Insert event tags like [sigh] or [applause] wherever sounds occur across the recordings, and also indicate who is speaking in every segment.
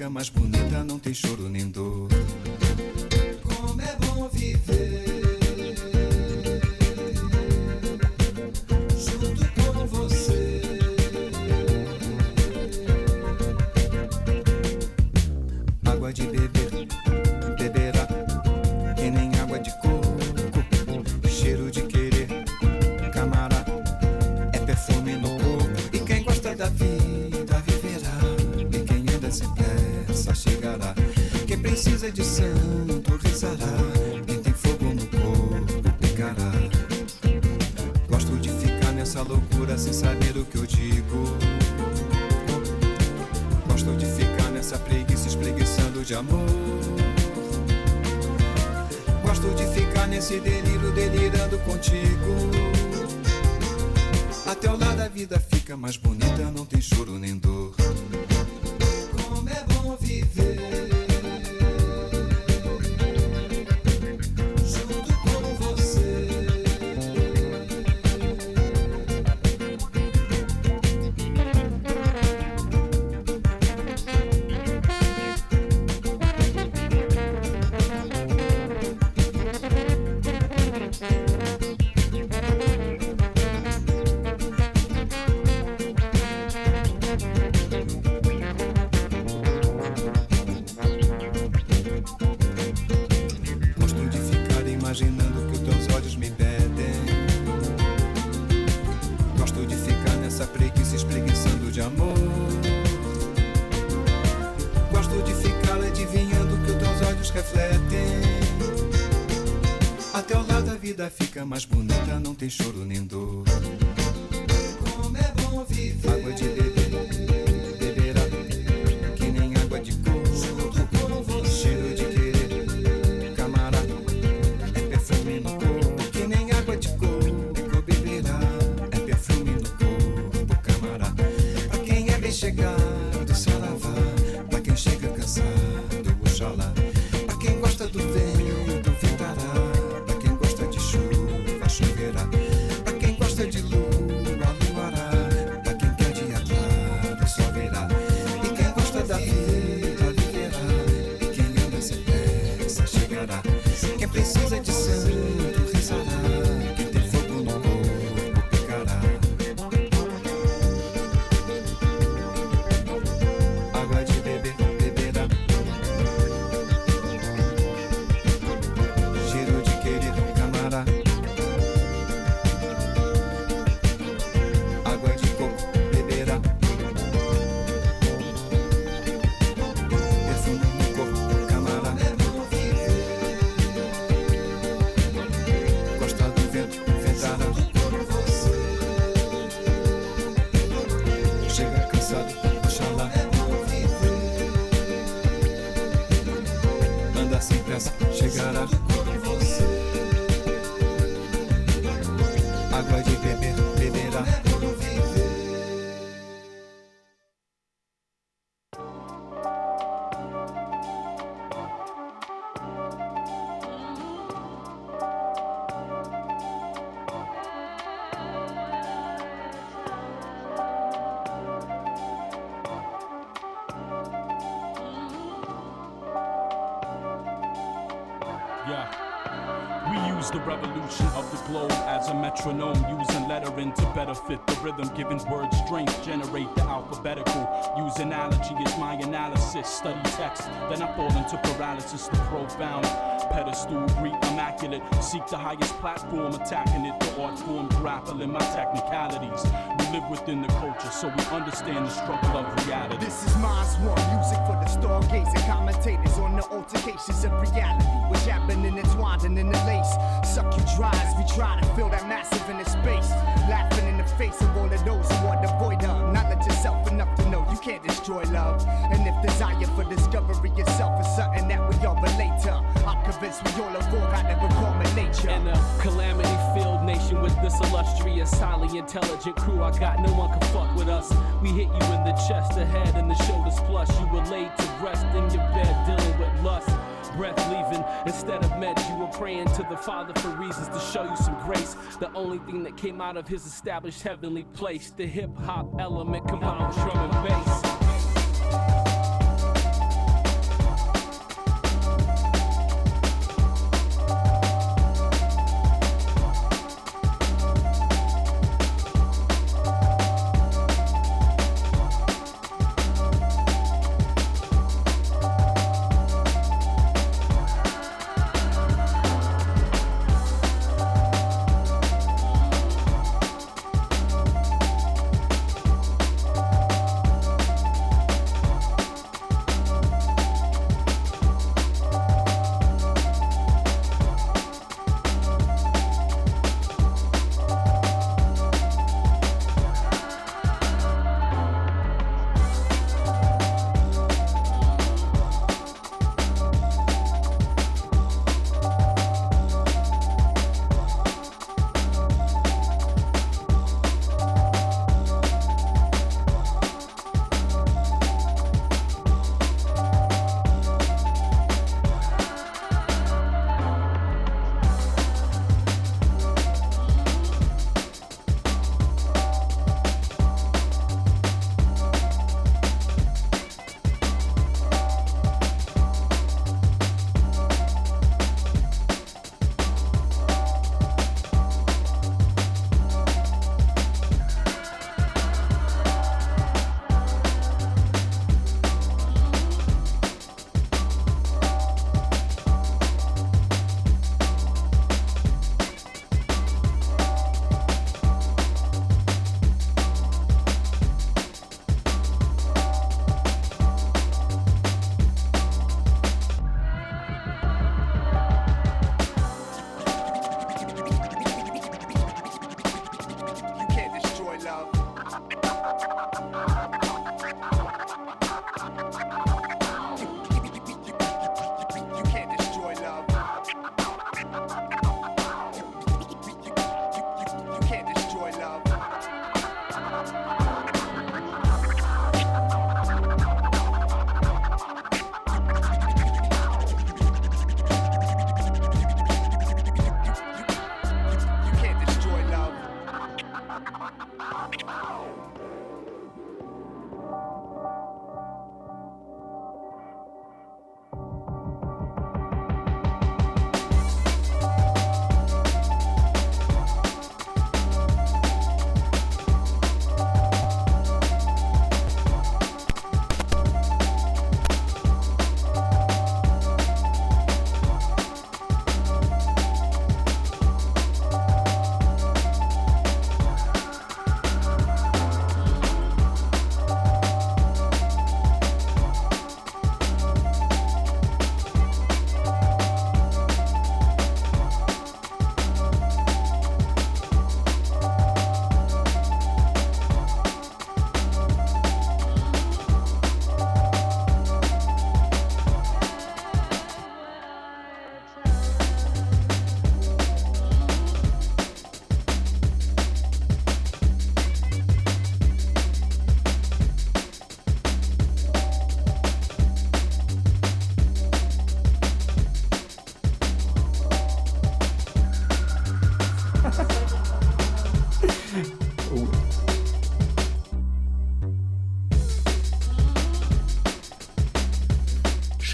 Speaker 1: fica mais bonita, não tem choro vida fica mais bonita, não tem choro nem dor. Como é bom viver. Água de É de sangue. Paralysis, the profound pedestal, Greek immaculate. Seek the highest platform, attacking it, the art form, grappling my technicalities. We live within the culture, so we understand the struggle of reality.
Speaker 2: This is Minds One, music for the stargazing commentators on the altercations of reality. Which happen intertwined and in the lace. Suck you dry as we try to fill that massive inner space. Laughing in the face of all of those who are devoid of knowledge yourself enough to know you can't destroy love. And if desire for discovery itself is something that we all relate to, I'm convinced we all evolve out of a common nature.
Speaker 3: In a calamity filled nation with this illustrious, highly intelligent crew, I got no one can fuck with us. We hit you in the chest, the head, and the shoulders plush. You were laid to rest in your bed, dealing with lust. Breath leaving instead of meds, you were praying to the Father for reasons to show you some grace. The only thing that came out of his established heavenly place, the hip hop element combined with drum and bass.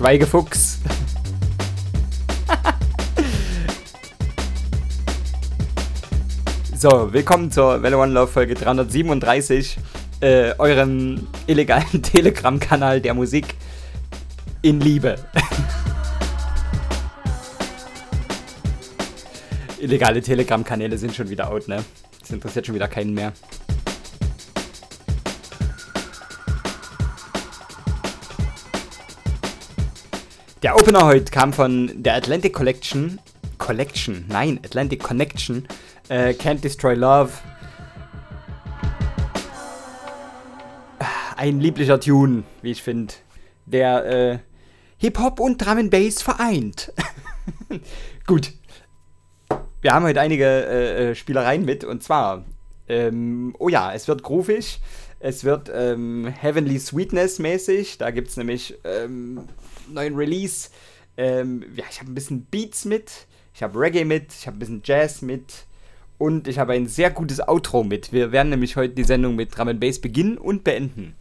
Speaker 4: Schweigefuchs. [laughs]
Speaker 5: so, willkommen zur Velo One Love Folge 337, äh, eurem illegalen [laughs] Telegram-Kanal der Musik in Liebe. [laughs] Illegale Telegram-Kanäle sind schon wieder out, ne? Das interessiert schon wieder keinen mehr. Der Opener heute kam von der Atlantic Collection. Collection, nein, Atlantic Connection. Äh, Can't Destroy Love. Ein lieblicher Tune, wie ich finde. Der äh, Hip-Hop und Drum and Bass vereint. [laughs] Gut. Wir haben heute einige äh, äh, Spielereien mit und zwar, ähm, oh ja, es wird groovig. Es wird ähm, Heavenly Sweetness mäßig. Da gibt es nämlich ähm, neuen Release. Ähm, ja, ich habe ein bisschen Beats mit, ich habe Reggae mit, ich habe ein bisschen Jazz mit und ich habe ein sehr gutes Outro mit. Wir werden nämlich heute die Sendung mit Drum Bass beginnen und beenden.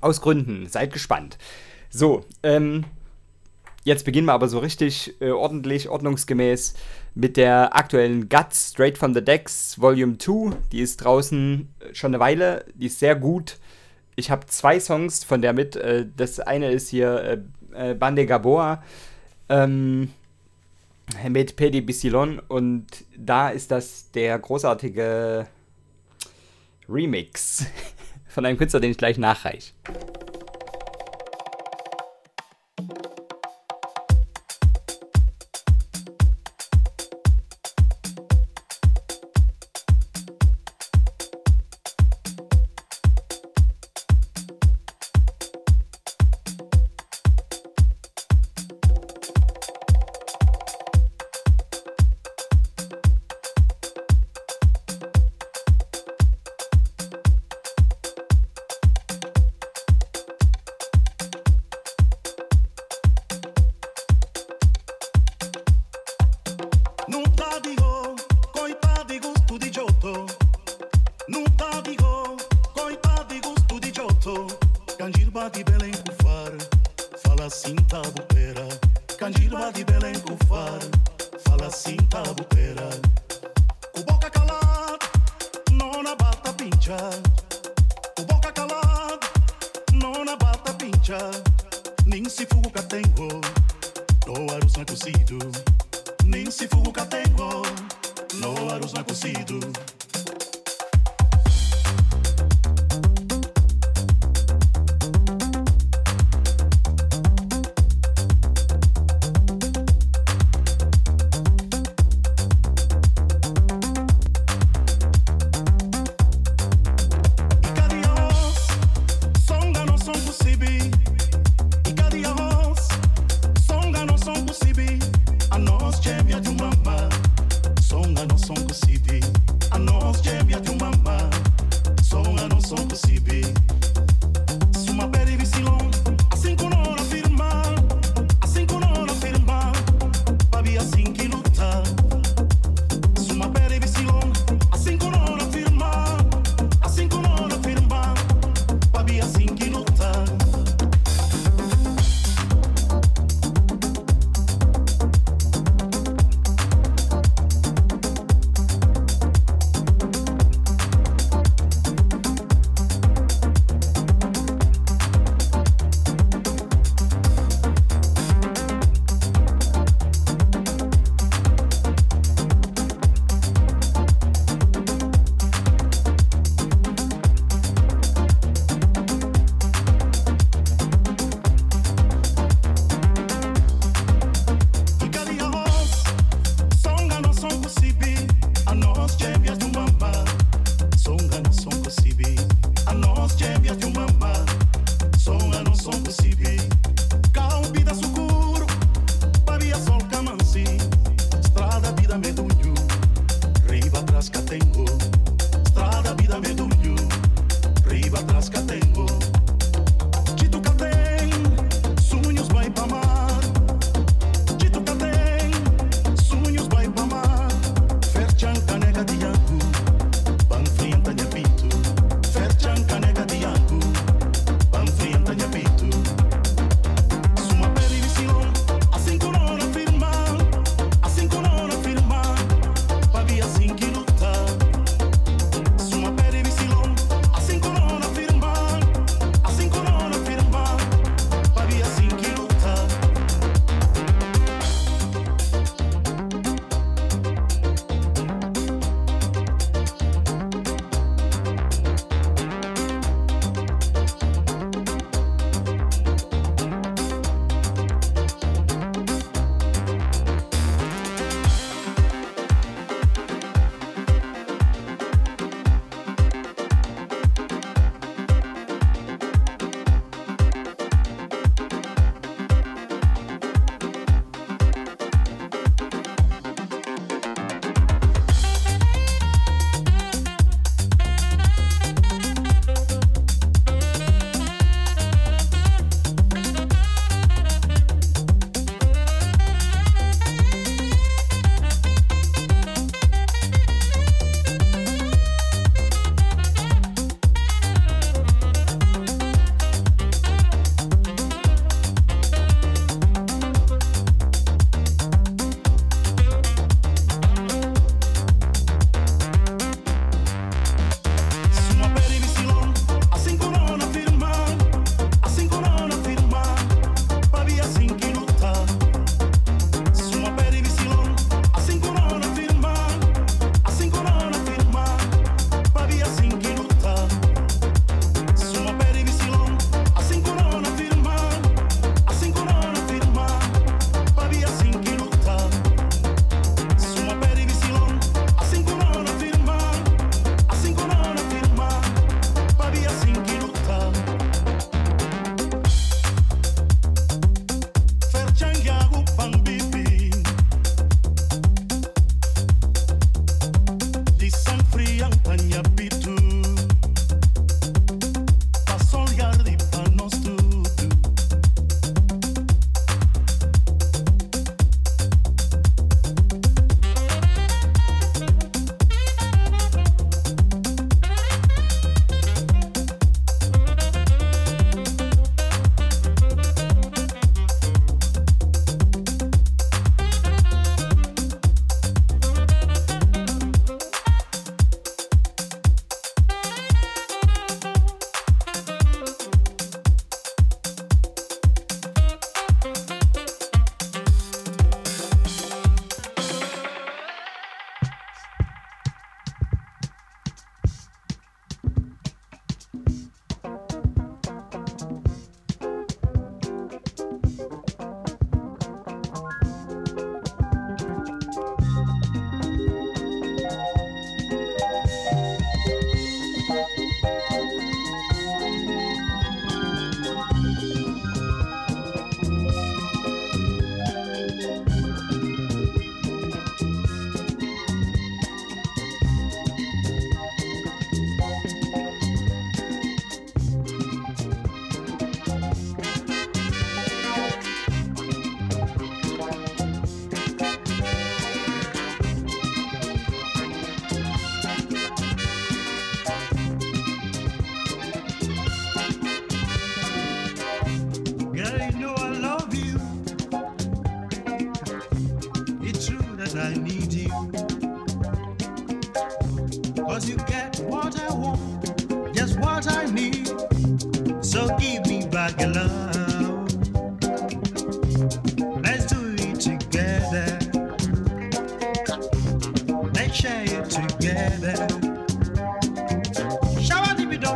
Speaker 5: Aus Gründen, seid gespannt. So, ähm, jetzt beginnen wir aber so richtig äh, ordentlich, ordnungsgemäß mit der aktuellen Guts Straight from the Decks Volume 2. Die ist draußen schon eine Weile, die ist sehr gut. Ich habe zwei Songs von der mit. Äh, das eine ist hier äh, äh, Bande Gaboa ähm, mit Pedi Bissilon und da ist das der großartige Remix [laughs] von einem Künstler, den ich gleich nachreiche.
Speaker 6: Nem se fuga tengo No arroz não é cozido se fuga tengo No arroz não é cozido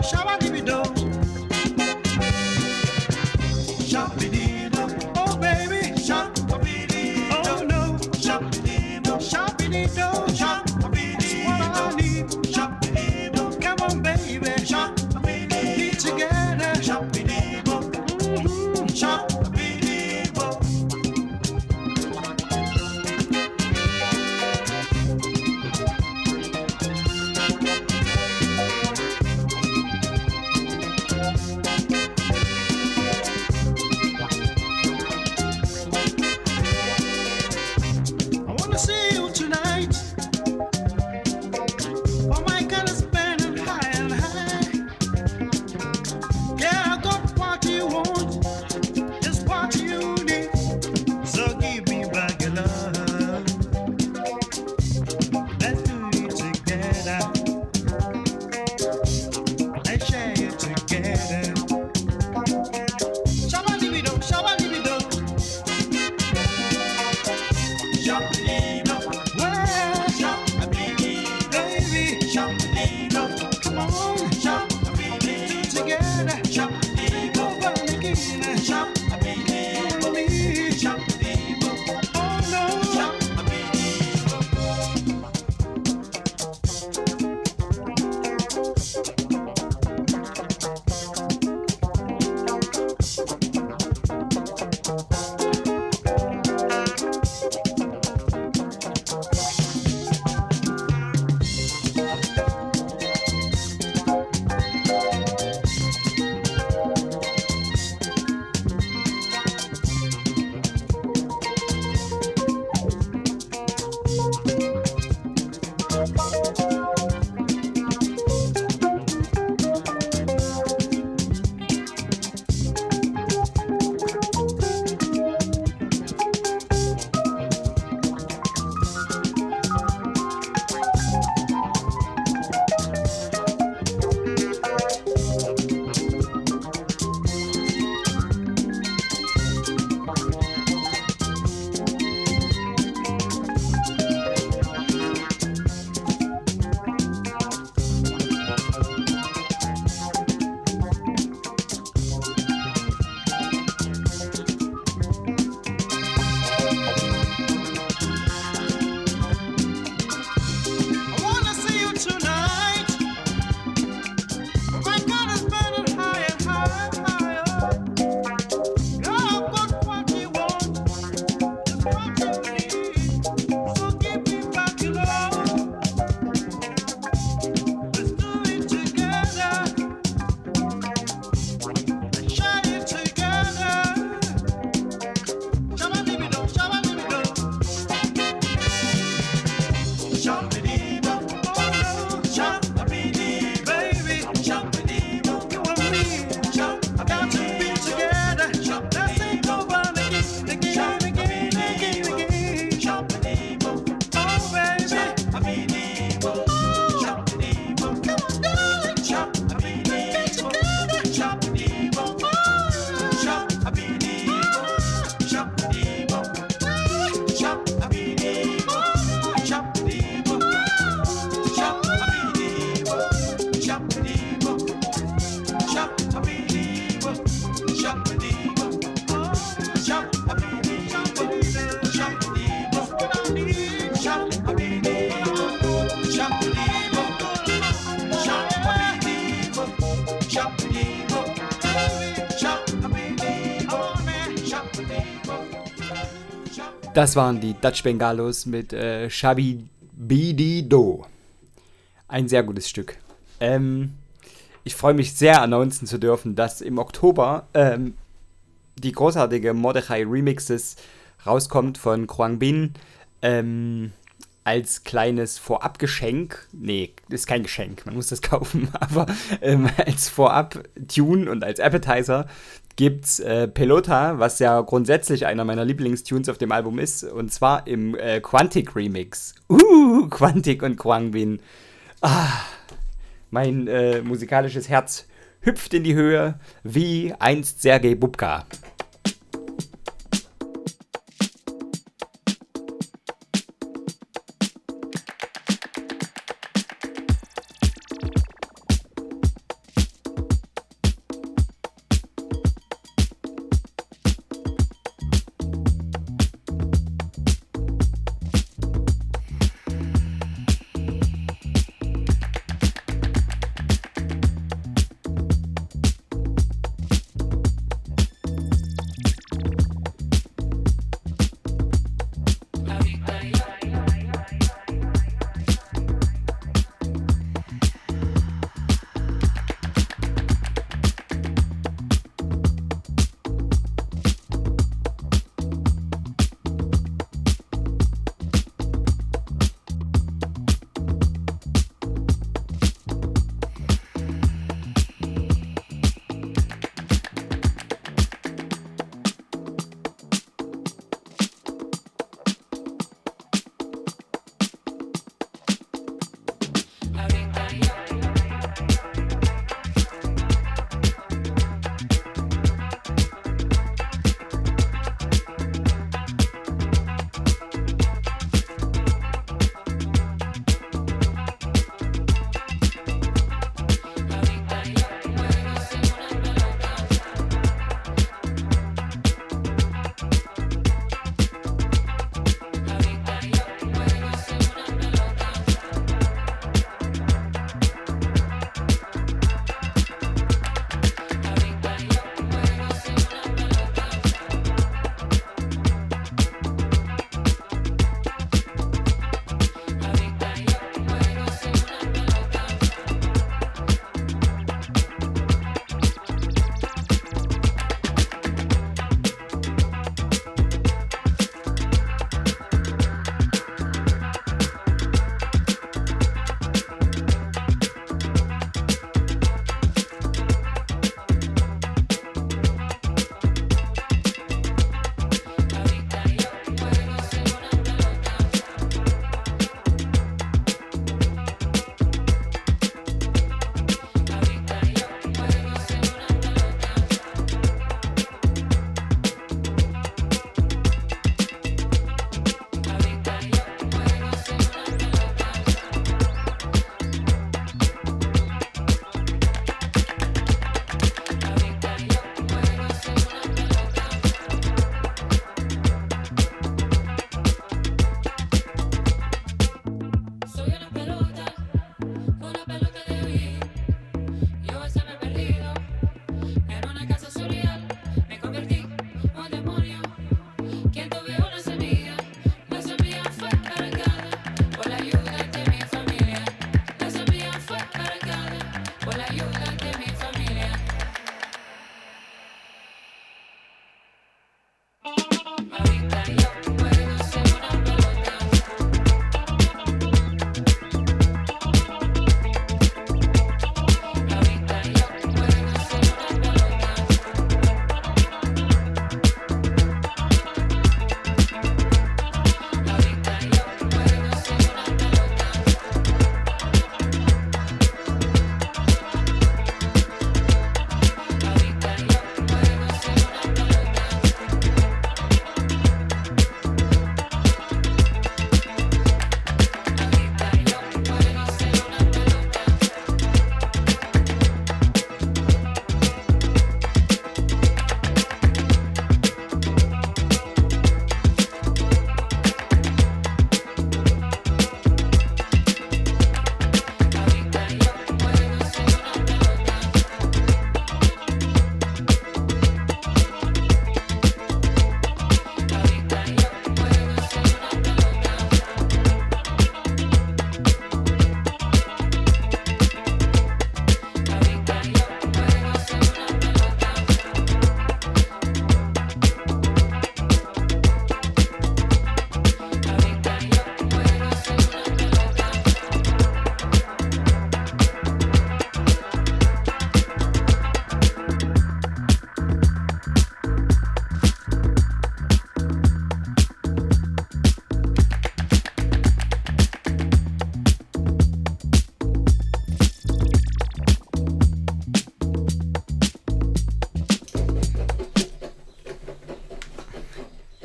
Speaker 6: Shabbat.
Speaker 4: Das waren die Dutch Bengalos mit äh, Shabi Bidi Do. Ein sehr gutes Stück. Ähm, ich freue mich sehr, announcen zu dürfen, dass im Oktober ähm, die großartige Mordechai Remixes rauskommt von Kwang Bin. Ähm, als kleines Vorabgeschenk, nee, ist kein Geschenk, man muss das [laughs] kaufen, aber ähm, als Vorab-Tune und als Appetizer gibt's äh, Pelota, was ja grundsätzlich einer meiner Lieblingstunes auf dem Album ist, und zwar im äh, Quantic Remix. Uh, Quantic und Kwang Bin. Mein äh, musikalisches Herz hüpft in die Höhe wie einst Sergei Bubka.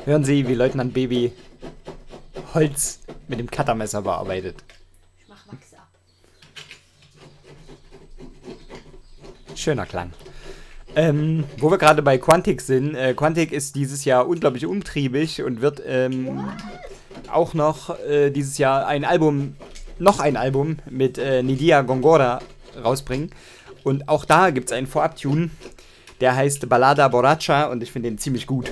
Speaker 4: Hören Sie, wie Leutnant Baby Holz mit dem Cuttermesser bearbeitet.
Speaker 7: Ich mach Wachs ab.
Speaker 4: Schöner Klang. Ähm, wo wir gerade bei Quantic sind, äh, Quantic ist dieses Jahr unglaublich umtriebig und wird ähm, auch noch äh, dieses Jahr ein Album, noch ein Album mit äh, Nidia Gongora rausbringen. Und auch da gibt es einen Vorab-Tune, der heißt Ballada Borracha und ich finde den ziemlich gut.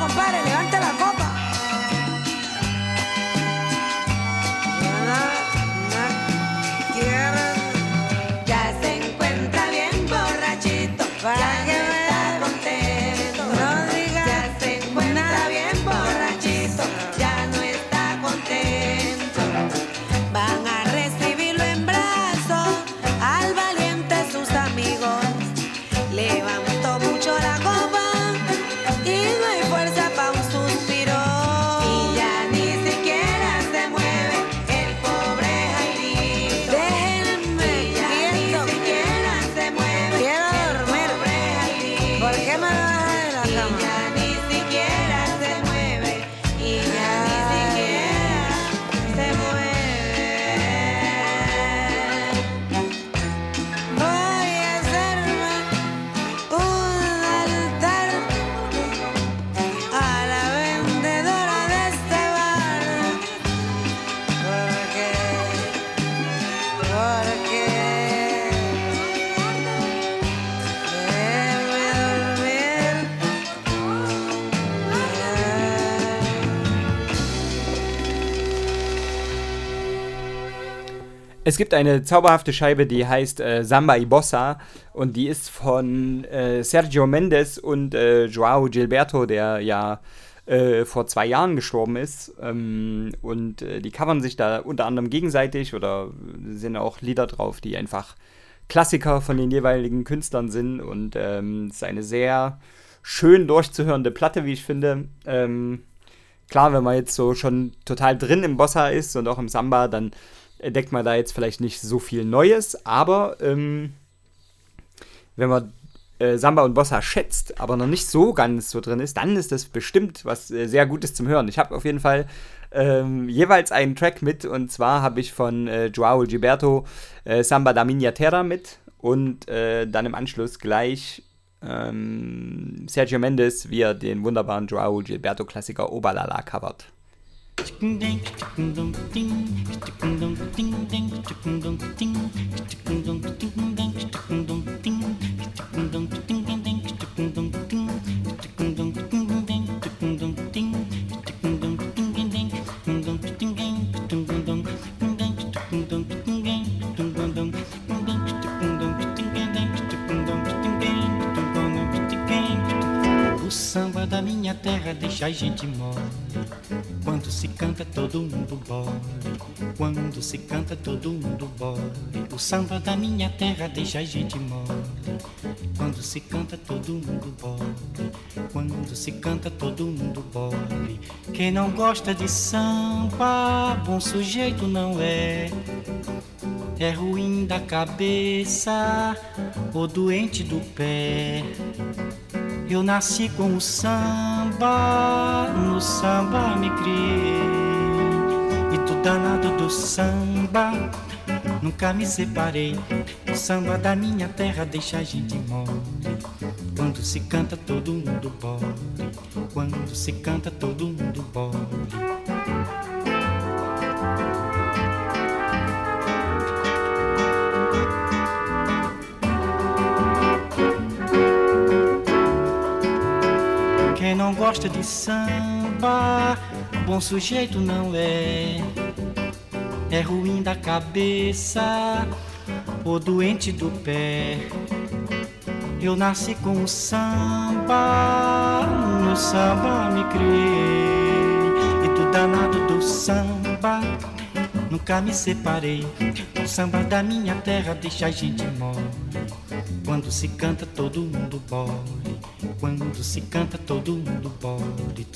Speaker 8: compárenle,
Speaker 4: Es gibt eine zauberhafte Scheibe, die heißt äh, Samba y Bossa und die ist von äh, Sergio Mendes und äh, Joao Gilberto, der ja äh, vor zwei Jahren gestorben ist. Ähm, und äh, die covern sich da unter anderem gegenseitig oder sind auch Lieder drauf, die einfach Klassiker von den jeweiligen Künstlern sind. Und ähm, es ist eine sehr schön durchzuhörende Platte, wie ich finde. Ähm, klar, wenn man jetzt so schon total drin im Bossa ist und auch im Samba, dann entdeckt man da jetzt vielleicht nicht so viel Neues, aber ähm, wenn man äh, Samba und Bossa schätzt, aber noch nicht so ganz so drin ist, dann ist das bestimmt was äh, sehr Gutes zum Hören. Ich habe auf jeden Fall ähm, jeweils einen Track mit und zwar habe ich von äh, Joao Gilberto äh, Samba da Minha Terra mit und äh, dann im Anschluss gleich ähm, Sergio Mendes, wie er den wunderbaren Joao Gilberto Klassiker Obalala covert.
Speaker 7: O samba da minha terra deixa a gente mole. Quando se canta todo mundo bole. Quando se canta todo mundo bole. O samba da minha terra deixa a gente mole. Quando se canta todo mundo bole. Quando se canta todo mundo bole. Quem não gosta de samba, bom sujeito não é. É ruim da cabeça ou doente do pé. Eu nasci com o samba, no samba me criei. E do danado do samba, nunca me separei. O samba da minha terra deixa a gente mole. Quando se canta, todo mundo bole. Quando se canta, todo mundo bole. Não gosta de samba, bom sujeito não é. É ruim da cabeça ou doente do pé. Eu nasci com o samba, no samba me criei. E do danado do samba, nunca me separei. O samba da minha terra deixa a gente mole. Quando se canta, todo mundo bole. Quando se canta, todo mundo bole.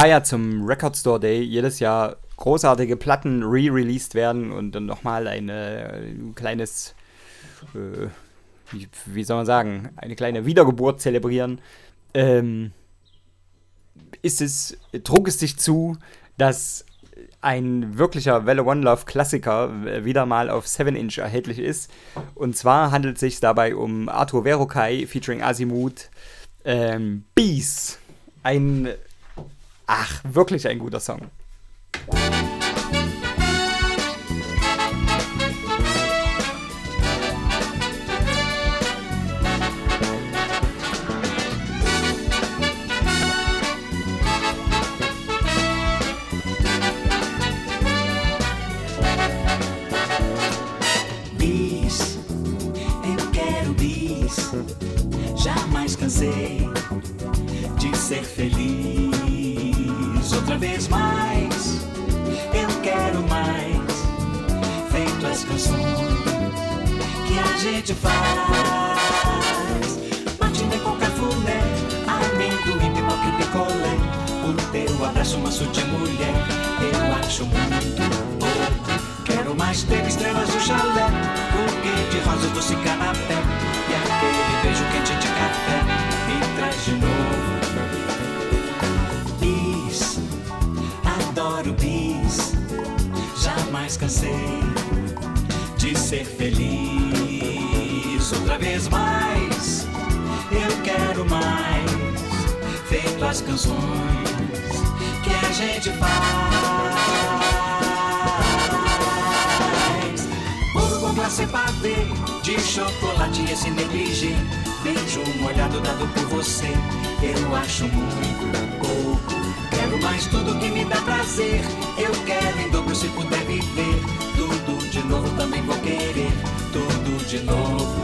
Speaker 4: Da ja zum Record Store Day jedes Jahr großartige Platten re-released werden und dann nochmal ein kleines, äh, wie, wie soll man sagen, eine kleine Wiedergeburt zelebrieren, ähm, ist es, trug es sich zu, dass ein wirklicher Welle One Love Klassiker äh, wieder mal auf 7 Inch erhältlich ist. Und zwar handelt es sich dabei um Arthur Verokai featuring Azimuth ähm, Bees. Ein, ach, wirklich ein guter Song.
Speaker 9: Cansei de ser feliz. Outra vez mais, eu quero mais. Feito as canções que a gente faz. Bolo com glacê pavê, de chocolate esse negligê. Beijo molhado dado por você, eu acho muito. Mais tudo que me dá prazer. Eu quero em dobro se puder viver. Tudo de novo também vou querer. Tudo de novo.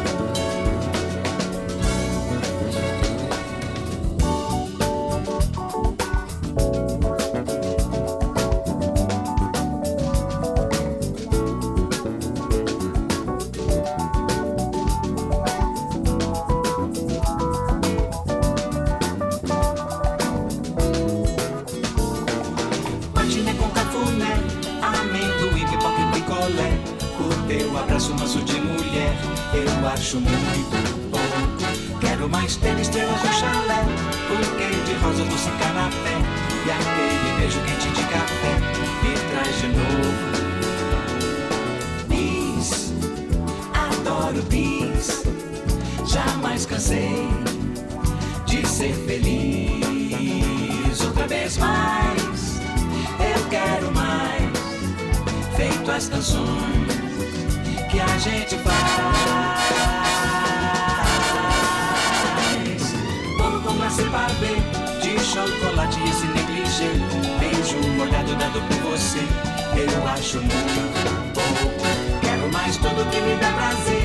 Speaker 9: Picolé. O teu abraço manso de mulher, eu acho muito pouco. Quero mais ter estrelas no chalé, buquê de rosa, doce canapé. E aquele beijo quente de café, me traz de novo. Bis, adoro bis, jamais cansei de ser feliz. Outra vez mais, eu quero mais. Feito as canções que a gente faz. Bolo com glacê pavê, de chocolate e esse negligê. Beijo molhado dado por você, eu acho muito pouco. Quero mais tudo que me dá prazer.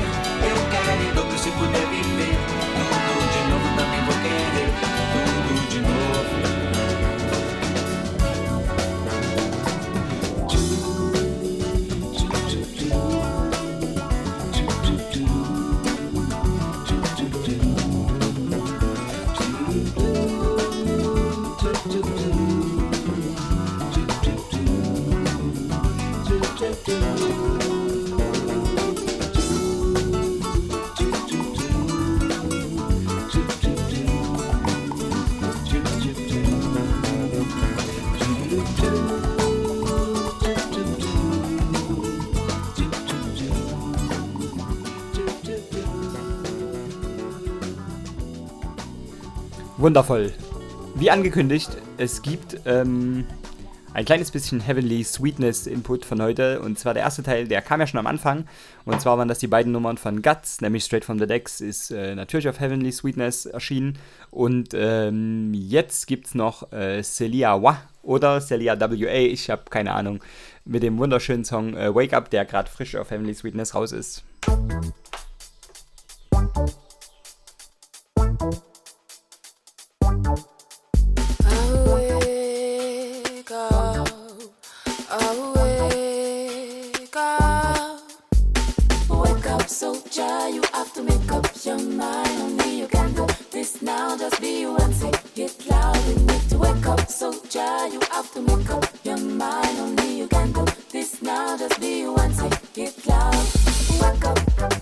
Speaker 4: Wundervoll. Wie angekündigt, es gibt ähm, ein kleines bisschen Heavenly Sweetness Input von heute. Und zwar der erste Teil, der kam ja schon am Anfang. Und zwar waren das die beiden Nummern von Guts, nämlich Straight from the Decks ist äh, natürlich auf Heavenly Sweetness erschienen. Und ähm, jetzt gibt es noch äh, Celia Wa oder Celia WA, ich habe keine Ahnung, mit dem wunderschönen Song äh, Wake Up, der gerade frisch auf Heavenly Sweetness raus ist.
Speaker 10: Soldier. you have to make up your mind. Only you can do this now. Just be one, say it loud. Wake up.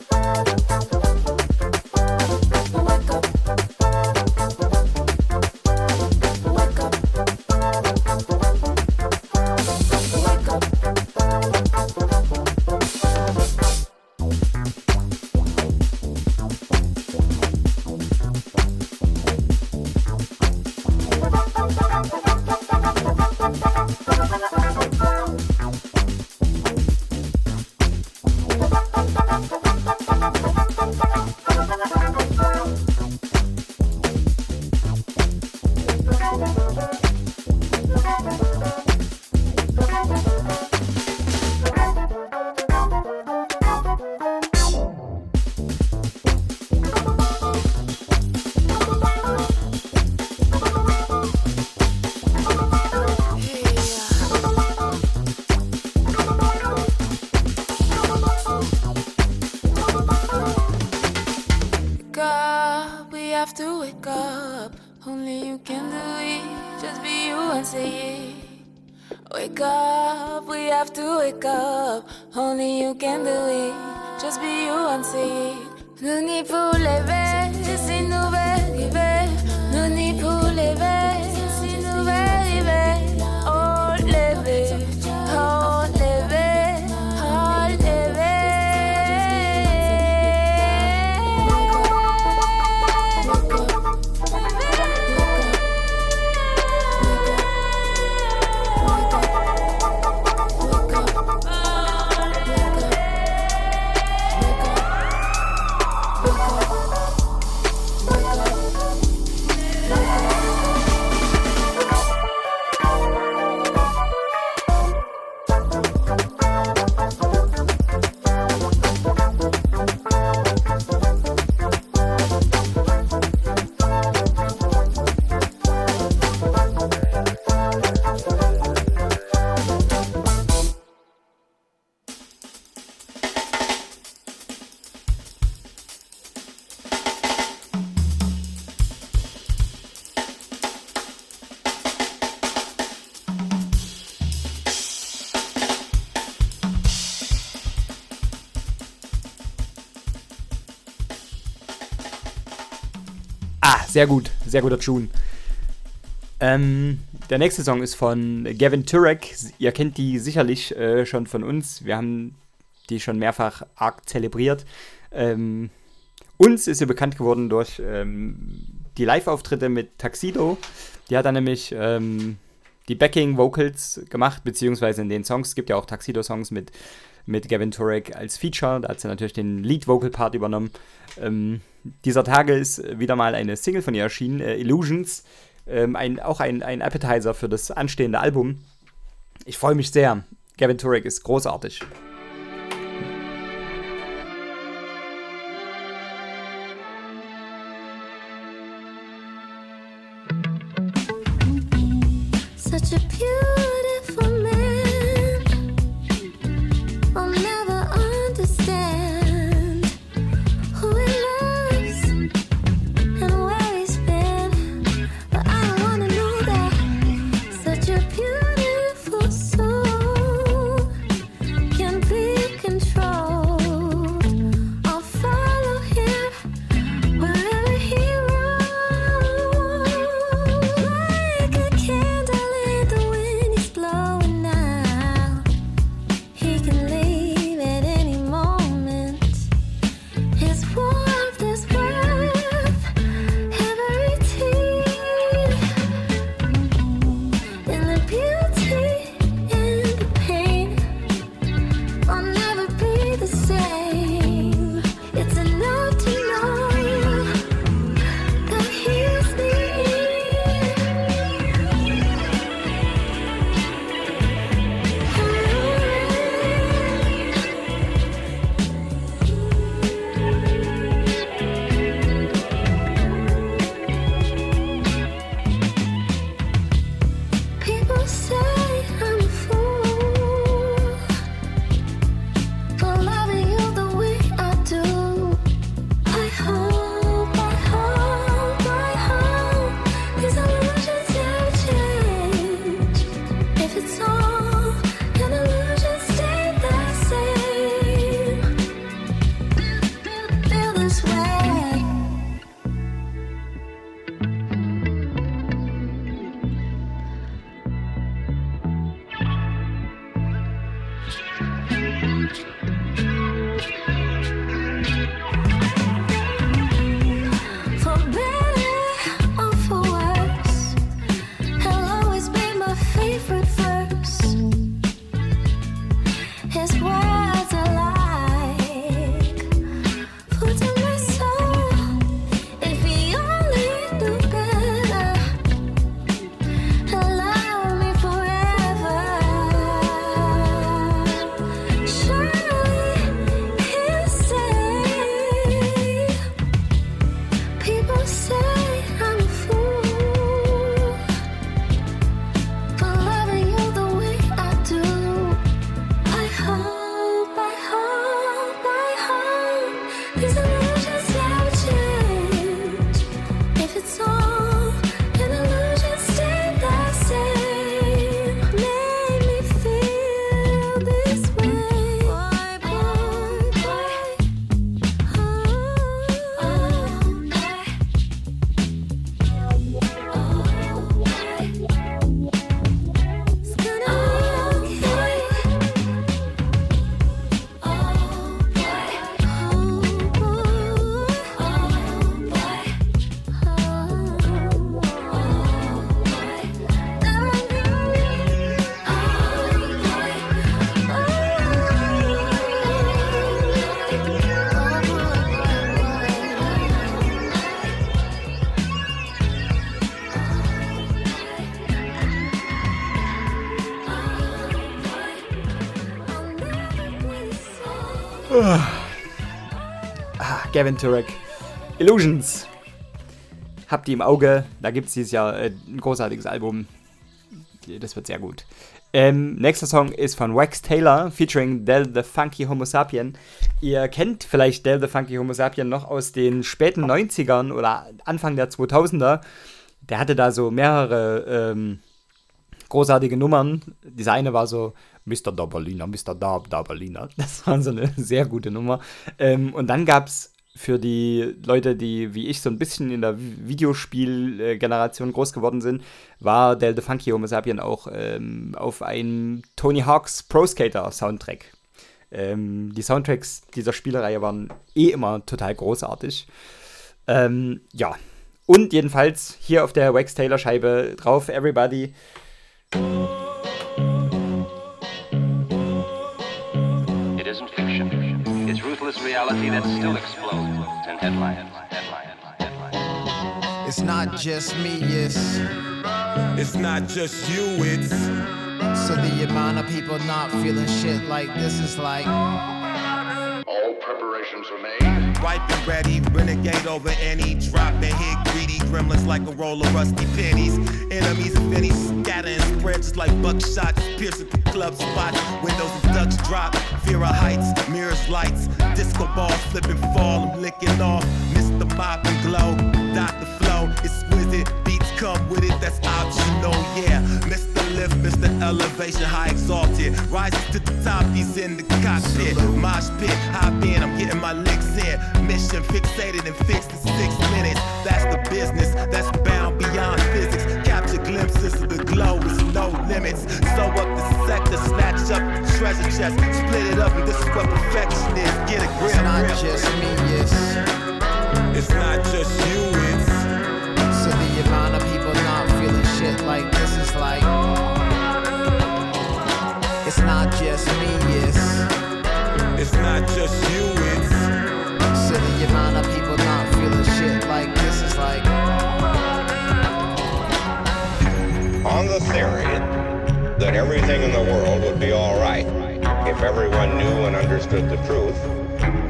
Speaker 4: Sehr gut. Sehr guter Tune. Ähm, der nächste Song ist von Gavin Turek. Ihr kennt die sicherlich äh, schon von uns. Wir haben die schon mehrfach arg zelebriert. Ähm, uns ist sie bekannt geworden durch ähm, die Live-Auftritte mit Taxido. Die hat er nämlich ähm, die Backing-Vocals gemacht, beziehungsweise in den Songs. Es gibt ja auch Taxido-Songs mit, mit Gavin Turek als Feature. Da hat sie natürlich den Lead-Vocal-Part übernommen. Ähm, dieser Tage ist wieder mal eine Single von ihr erschienen, äh, Illusions. Ähm, ein, auch ein, ein Appetizer für das anstehende Album. Ich freue mich sehr. Gavin Turek ist großartig. Gavin Turek. Illusions. Habt ihr im Auge. Da gibt es dieses Jahr äh, ein großartiges Album. Das wird sehr gut. Ähm, nächster Song ist von Wax Taylor featuring Del the Funky Homo Sapien. Ihr kennt vielleicht Del the Funky Homo Sapien noch aus den späten 90ern oder Anfang der 2000er. Der hatte da so mehrere ähm, großartige Nummern. Diese eine war so Mr. Da Berliner, Mr. Da, da Berliner. Das war so eine [laughs] sehr gute Nummer. Ähm, und dann gab es für die Leute, die wie ich so ein bisschen in der Videospielgeneration groß geworden sind, war Del the Funky Homo Sapien auch ähm, auf einem Tony Hawk's Pro Skater Soundtrack. Ähm, die Soundtracks dieser Spielereihe waren eh immer total großartig. Ähm, ja. Und jedenfalls hier auf der Wax Taylor Scheibe drauf, Everybody.
Speaker 11: It isn't fiction. It's ruthless reality that still explodes in headlines.
Speaker 12: It's not just me, it's.
Speaker 13: It's not just you, it's.
Speaker 12: So the amount of people not feeling shit like this is like.
Speaker 13: All preparations are made. Ripe and ready, renegade over any drop and hit greedy gremlins like a roll of rusty pennies. Enemies of any scatter and spread just like buckshot, piercing the club spot. Windows and ducks drop, fear of heights, mirrors lights, disco balls flipping fall, I'm licking off. Mr. Pop and glow, Dr. Flow, exquisite beats come with it, that's optional, yeah. Mr. Lift, Mr. Elevation, high exalted. Rises to the top, he's in the cockpit. Mosh pit, hop in, I'm getting my licks in. Mission fixated and fixed in six minutes. That's the business, that's bound beyond physics. Capture glimpses of the glow with no limits. Sew up the sector, snatch up the treasure chest, split it up, and this is what perfection is. Get a grip.
Speaker 12: It's not
Speaker 13: grip.
Speaker 12: just me, it's.
Speaker 13: It's not just you, it's.
Speaker 12: So the amount of people not feeling shit like this is like. It's just me, it's.
Speaker 13: It's not just you, it's.
Speaker 12: So the amount of people not feeling shit like this is like.
Speaker 14: on the theory that everything in the world would be all right if everyone knew and understood the truth,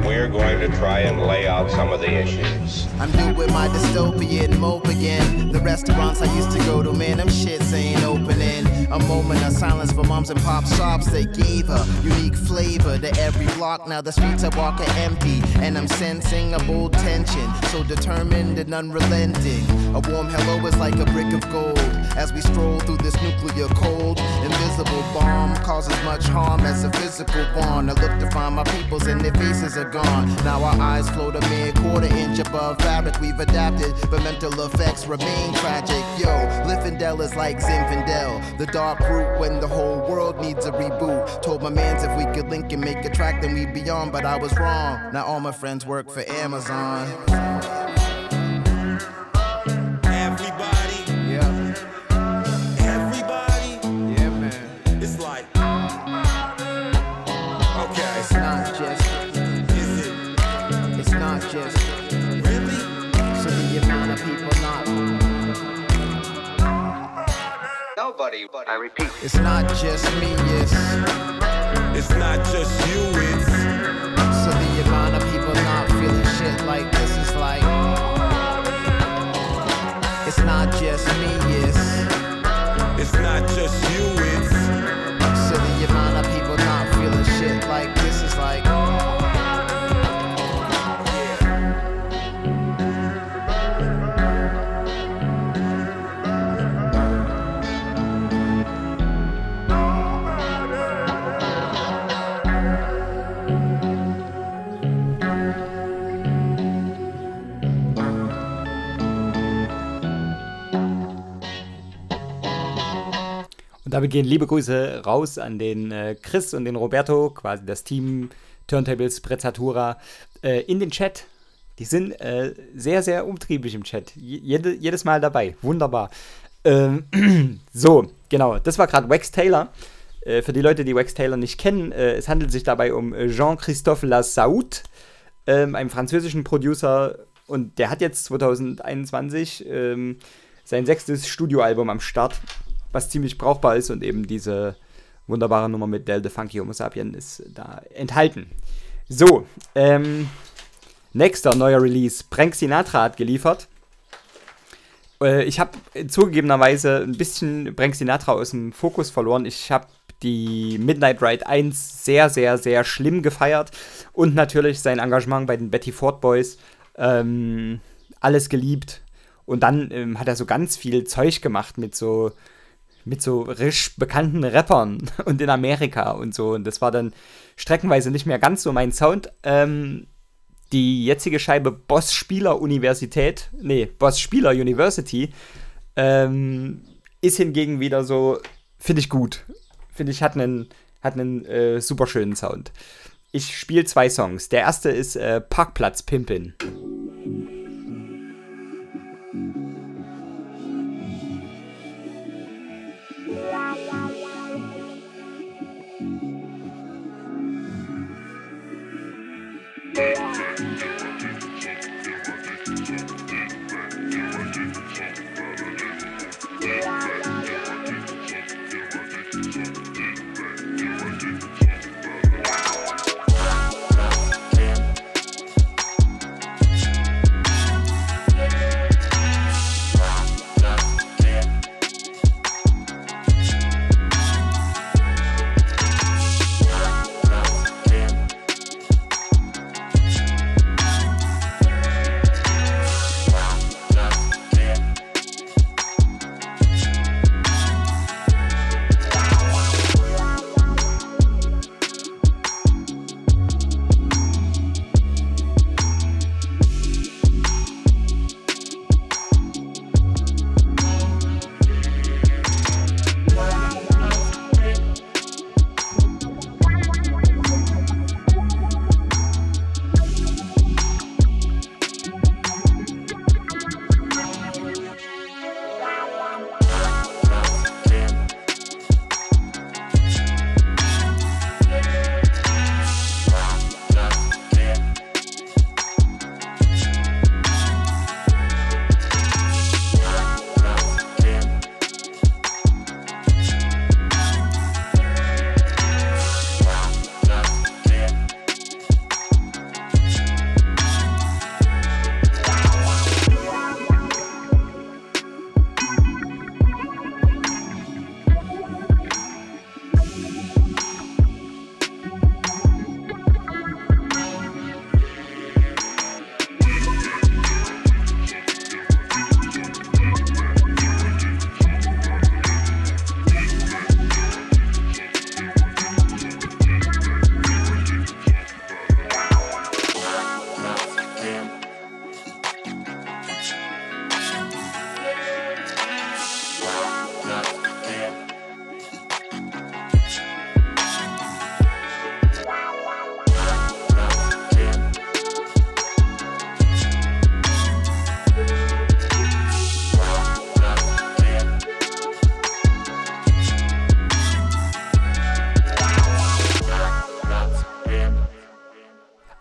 Speaker 14: we're going to try and lay out some of the issues.
Speaker 12: I'm new with my dystopian mope again. The restaurants I used to go to, man, them shits ain't opening. A moment of silence for moms and pop shops that gave a unique flavor to every block. Now the streets I walk are empty, and I'm sensing a bold tension. So determined and unrelenting. A warm hello is like a brick of gold. As we stroll through this nuclear cold. Invisible bomb causes much harm as a physical bond. I look to find my peoples and their faces are gone. Now our eyes float a mere quarter inch above fabric. We've adapted, but mental effects remain tragic. Yo, Liffendel is like Zinfandel, the dark root when the whole world needs a reboot. Told my mans if we could link and make a track, then we'd be on, but I was wrong. Now all my friends work for Amazon. Just me,
Speaker 4: gehen liebe Grüße raus an den äh, Chris und den Roberto, quasi das Team Turntables Prezzatura, äh, in den Chat. Die sind äh, sehr, sehr umtriebig im Chat. Je jede, jedes Mal dabei. Wunderbar. Ähm, [clears throat] so, genau. Das war gerade Wax Taylor. Äh, für die Leute, die Wax Taylor nicht kennen, äh, es handelt sich dabei um äh, Jean-Christophe Lassaut, ähm, einen französischen Producer. Und der hat jetzt 2021 ähm, sein sechstes Studioalbum am Start, was ziemlich brauchbar ist und eben diese wunderbare Nummer mit Del the Funky Homo Sapien ist da enthalten. So, ähm, nächster neuer Release. Frank Sinatra hat geliefert. Äh, ich habe zugegebenerweise ein bisschen Frank Sinatra aus dem Fokus verloren. Ich habe die Midnight Ride 1 sehr, sehr, sehr schlimm gefeiert und natürlich sein Engagement bei den Betty Ford Boys. Ähm, alles geliebt. Und dann ähm, hat er so ganz viel Zeug gemacht mit so mit so risch bekannten Rappern [laughs] und in Amerika und so. Und das war dann streckenweise nicht mehr ganz so mein Sound. Ähm, die jetzige Scheibe Boss Spieler Universität, nee, Boss Spieler University, ähm, ist hingegen wieder so, finde ich gut. Finde ich, hat einen, hat einen äh, super schönen Sound. Ich spiele zwei Songs. Der erste ist äh, Parkplatz Pimpin. Yeah.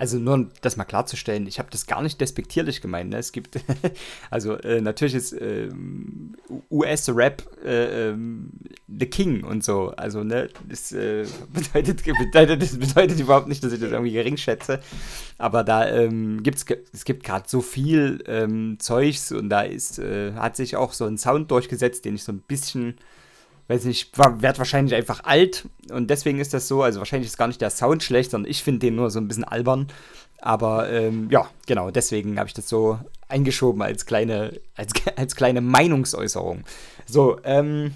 Speaker 4: Also nur um das mal klarzustellen, ich habe das gar nicht despektierlich gemeint. Ne? Es gibt, [laughs] also äh, natürlich ist ähm, US-Rap äh, The King und so. Also, ne, das, äh, [laughs] bedeutet, bedeutet, bedeutet überhaupt nicht, dass ich das irgendwie gering schätze. Aber da ähm, gibt's, es gibt gerade so viel ähm, Zeugs und da ist, äh, hat sich auch so ein Sound durchgesetzt, den ich so ein bisschen weiß nicht, werd wahrscheinlich einfach alt und deswegen ist das so. Also wahrscheinlich ist gar nicht der Sound schlecht, sondern ich finde den nur so ein bisschen albern. Aber ähm, ja, genau, deswegen habe ich das so eingeschoben als kleine, als, [laughs] als kleine Meinungsäußerung. So, ähm,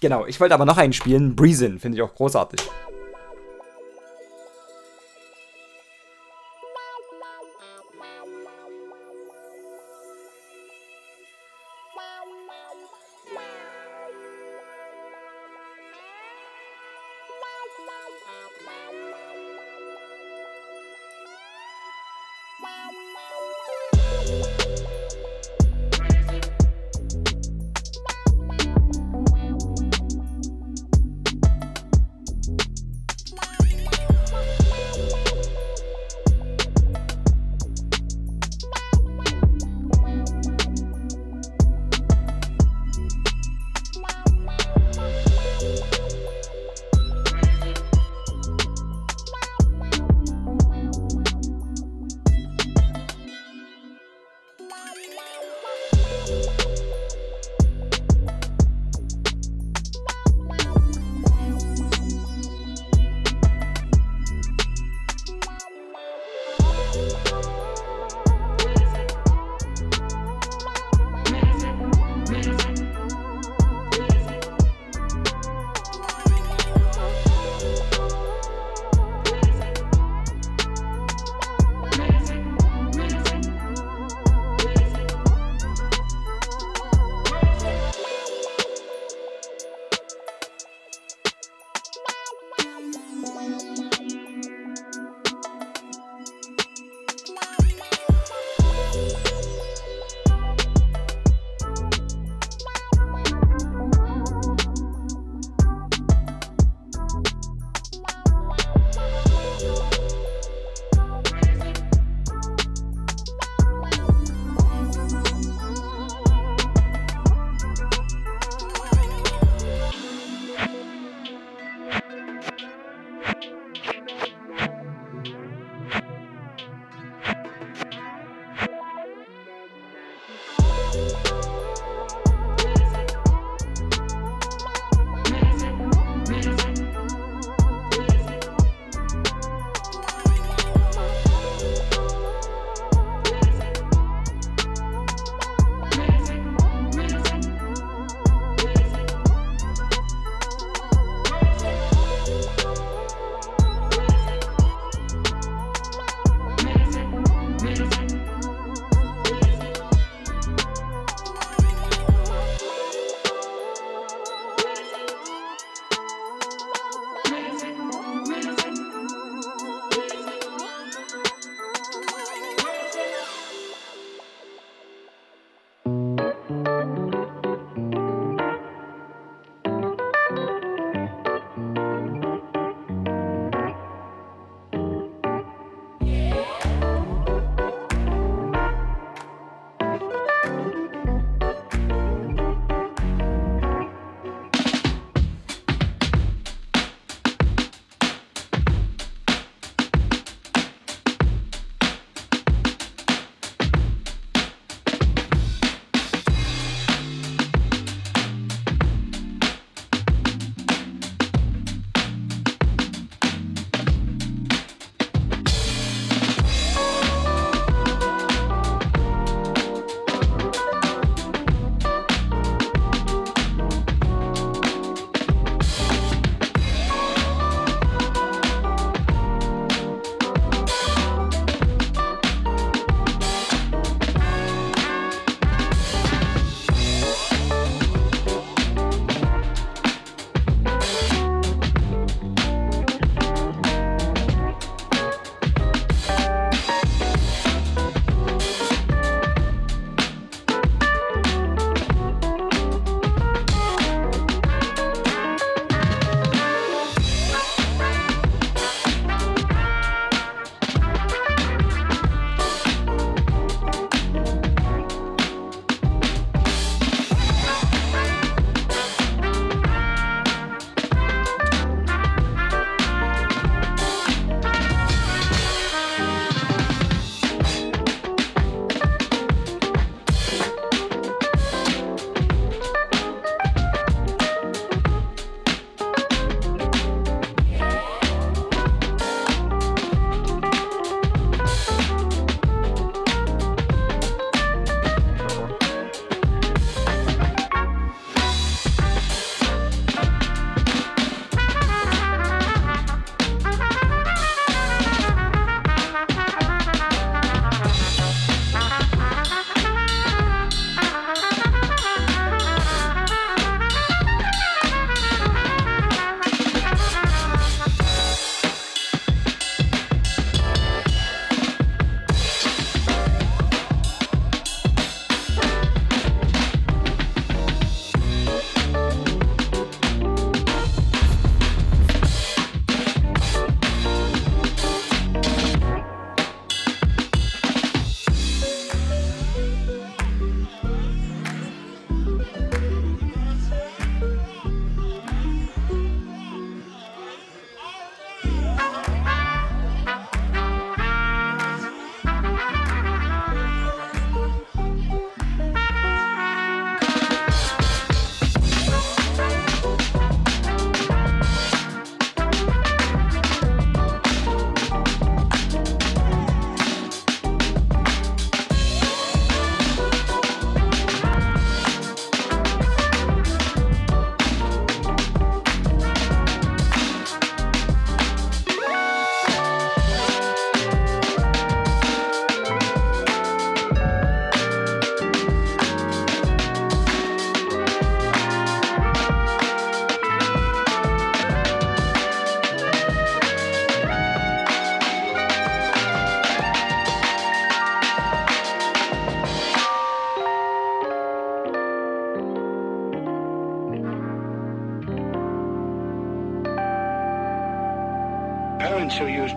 Speaker 4: genau, ich wollte aber noch einen spielen. Breezin, finde ich auch großartig.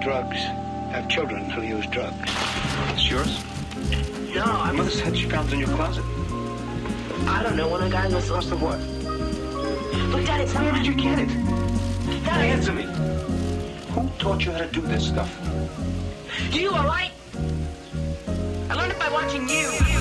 Speaker 15: Drugs have children who use drugs.
Speaker 11: It's yours?
Speaker 15: No,
Speaker 11: I mother said she found it in your closet.
Speaker 15: I don't know. One of the guys must have what?
Speaker 11: Look, Dad, it's not. Where did you get it? Dad, answer me. Who taught you how to do this stuff?
Speaker 15: You, all right? I learned it by watching you.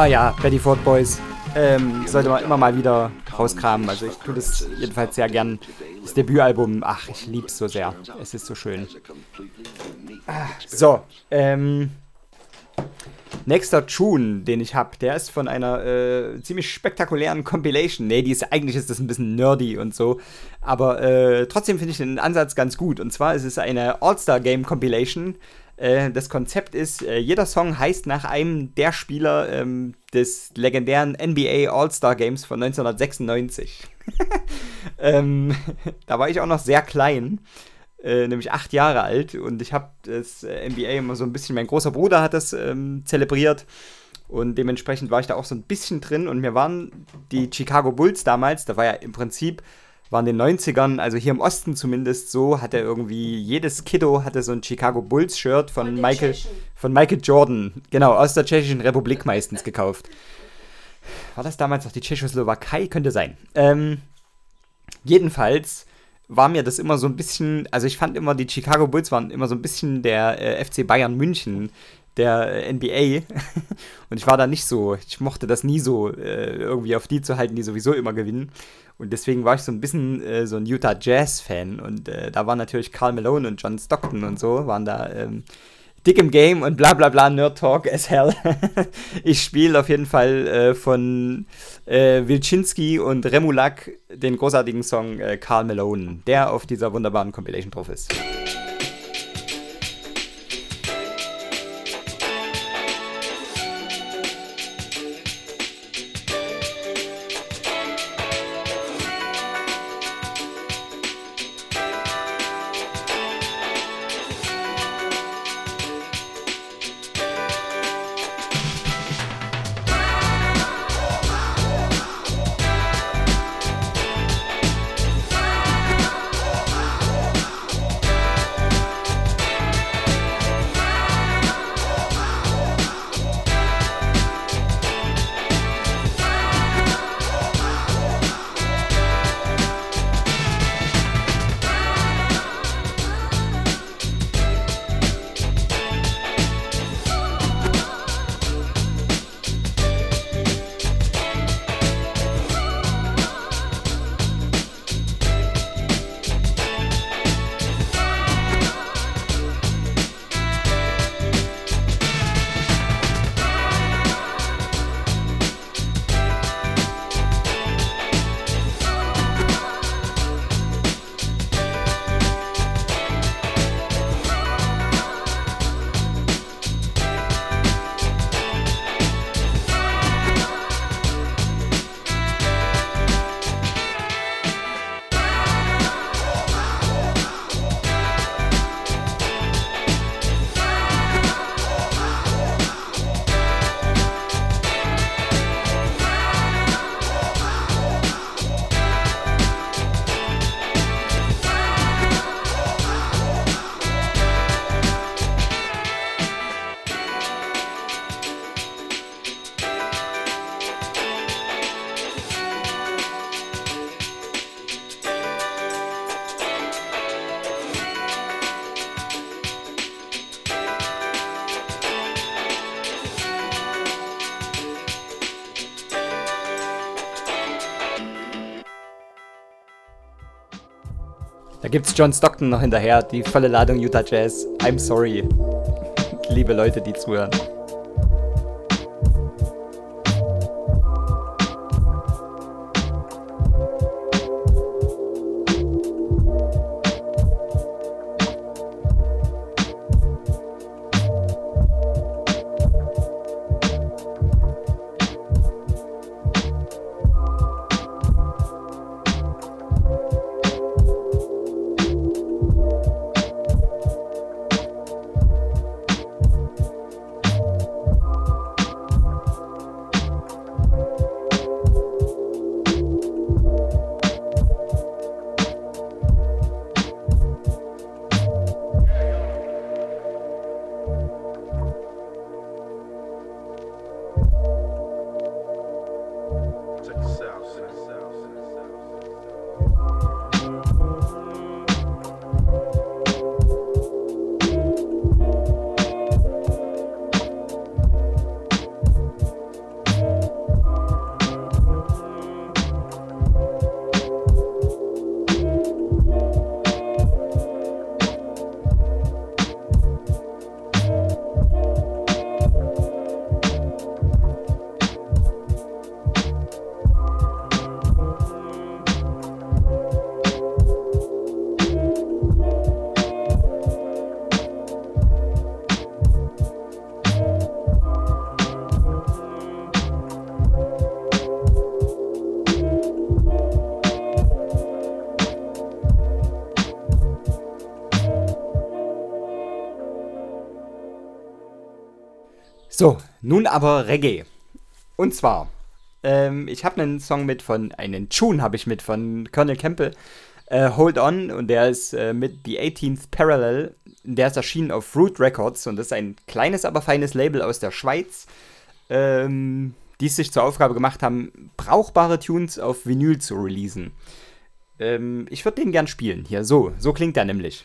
Speaker 4: Ah ja, Betty Ford Boys. Ähm, sollte man immer mal wieder rauskramen. Also ich tue das jedenfalls sehr gern. Das Debütalbum, ach, ich lieb's so sehr. Es ist so schön. Ah, So, ähm, nächster Tune, den ich habe, der ist von einer äh, ziemlich spektakulären Compilation. Nee, die ist, eigentlich ist das ein bisschen nerdy und so. Aber äh, trotzdem finde ich den Ansatz ganz gut. Und zwar ist es eine All-Star Game Compilation. Äh, das Konzept ist, äh, jeder Song heißt nach einem der Spieler ähm, des legendären NBA All-Star Games von 1996. [laughs] ähm, [laughs] da war ich auch noch sehr klein, äh, nämlich acht Jahre alt. Und ich habe das äh, NBA immer so ein bisschen, mein großer Bruder hat das ähm, zelebriert. Und dementsprechend war ich da auch so ein bisschen drin. Und mir waren die Chicago Bulls damals, da war ja im Prinzip, waren in den 90ern, also hier im Osten zumindest so, hatte irgendwie, jedes Kiddo hatte so ein Chicago Bulls Shirt von, Michael, von Michael Jordan, genau, aus der Tschechischen Republik meistens gekauft. War das damals noch die Tschechoslowakei? Könnte sein. Ähm, jedenfalls war mir das immer so ein bisschen, also ich fand immer, die Chicago Bulls waren immer so ein bisschen der äh, FC Bayern München der äh, NBA. [laughs] Und ich war da nicht so, ich mochte das nie so, äh, irgendwie auf die zu halten, die sowieso immer gewinnen. Und deswegen war ich so ein bisschen äh, so ein Utah Jazz-Fan. Und äh, da waren natürlich Carl Malone und John Stockton und so, waren da ähm, dick im Game und bla bla bla, Nerd Talk as hell. [laughs] ich spiele auf jeden Fall äh, von äh, Wilczynski und Remulak den großartigen Song äh, Carl Malone, der auf dieser wunderbaren Compilation drauf ist.
Speaker 16: Gibt's John Stockton noch hinterher, die volle Ladung Utah Jazz. I'm sorry. [laughs] Liebe Leute, die zuhören. Nun aber Reggae. Und zwar, ähm, ich habe einen Song mit von, einen Tune habe ich mit von Colonel Campbell, äh, Hold On, und der ist äh, mit The 18th Parallel, der ist erschienen auf Root Records und das ist ein kleines, aber feines Label aus der Schweiz, ähm, die es sich zur Aufgabe gemacht haben, brauchbare Tunes auf Vinyl zu releasen. Ähm, ich würde den gern spielen. Hier, so, so klingt der nämlich.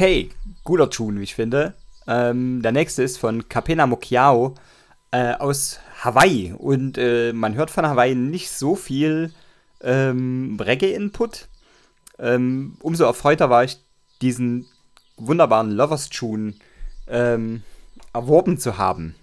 Speaker 17: Okay, guter Tune, wie ich finde. Ähm, der nächste ist von Kapena Mokiao äh, aus Hawaii. Und äh, man hört von Hawaii nicht so viel ähm, Reggae-Input. Ähm, umso erfreuter war ich, diesen wunderbaren Lovers-Tune ähm, erworben zu haben.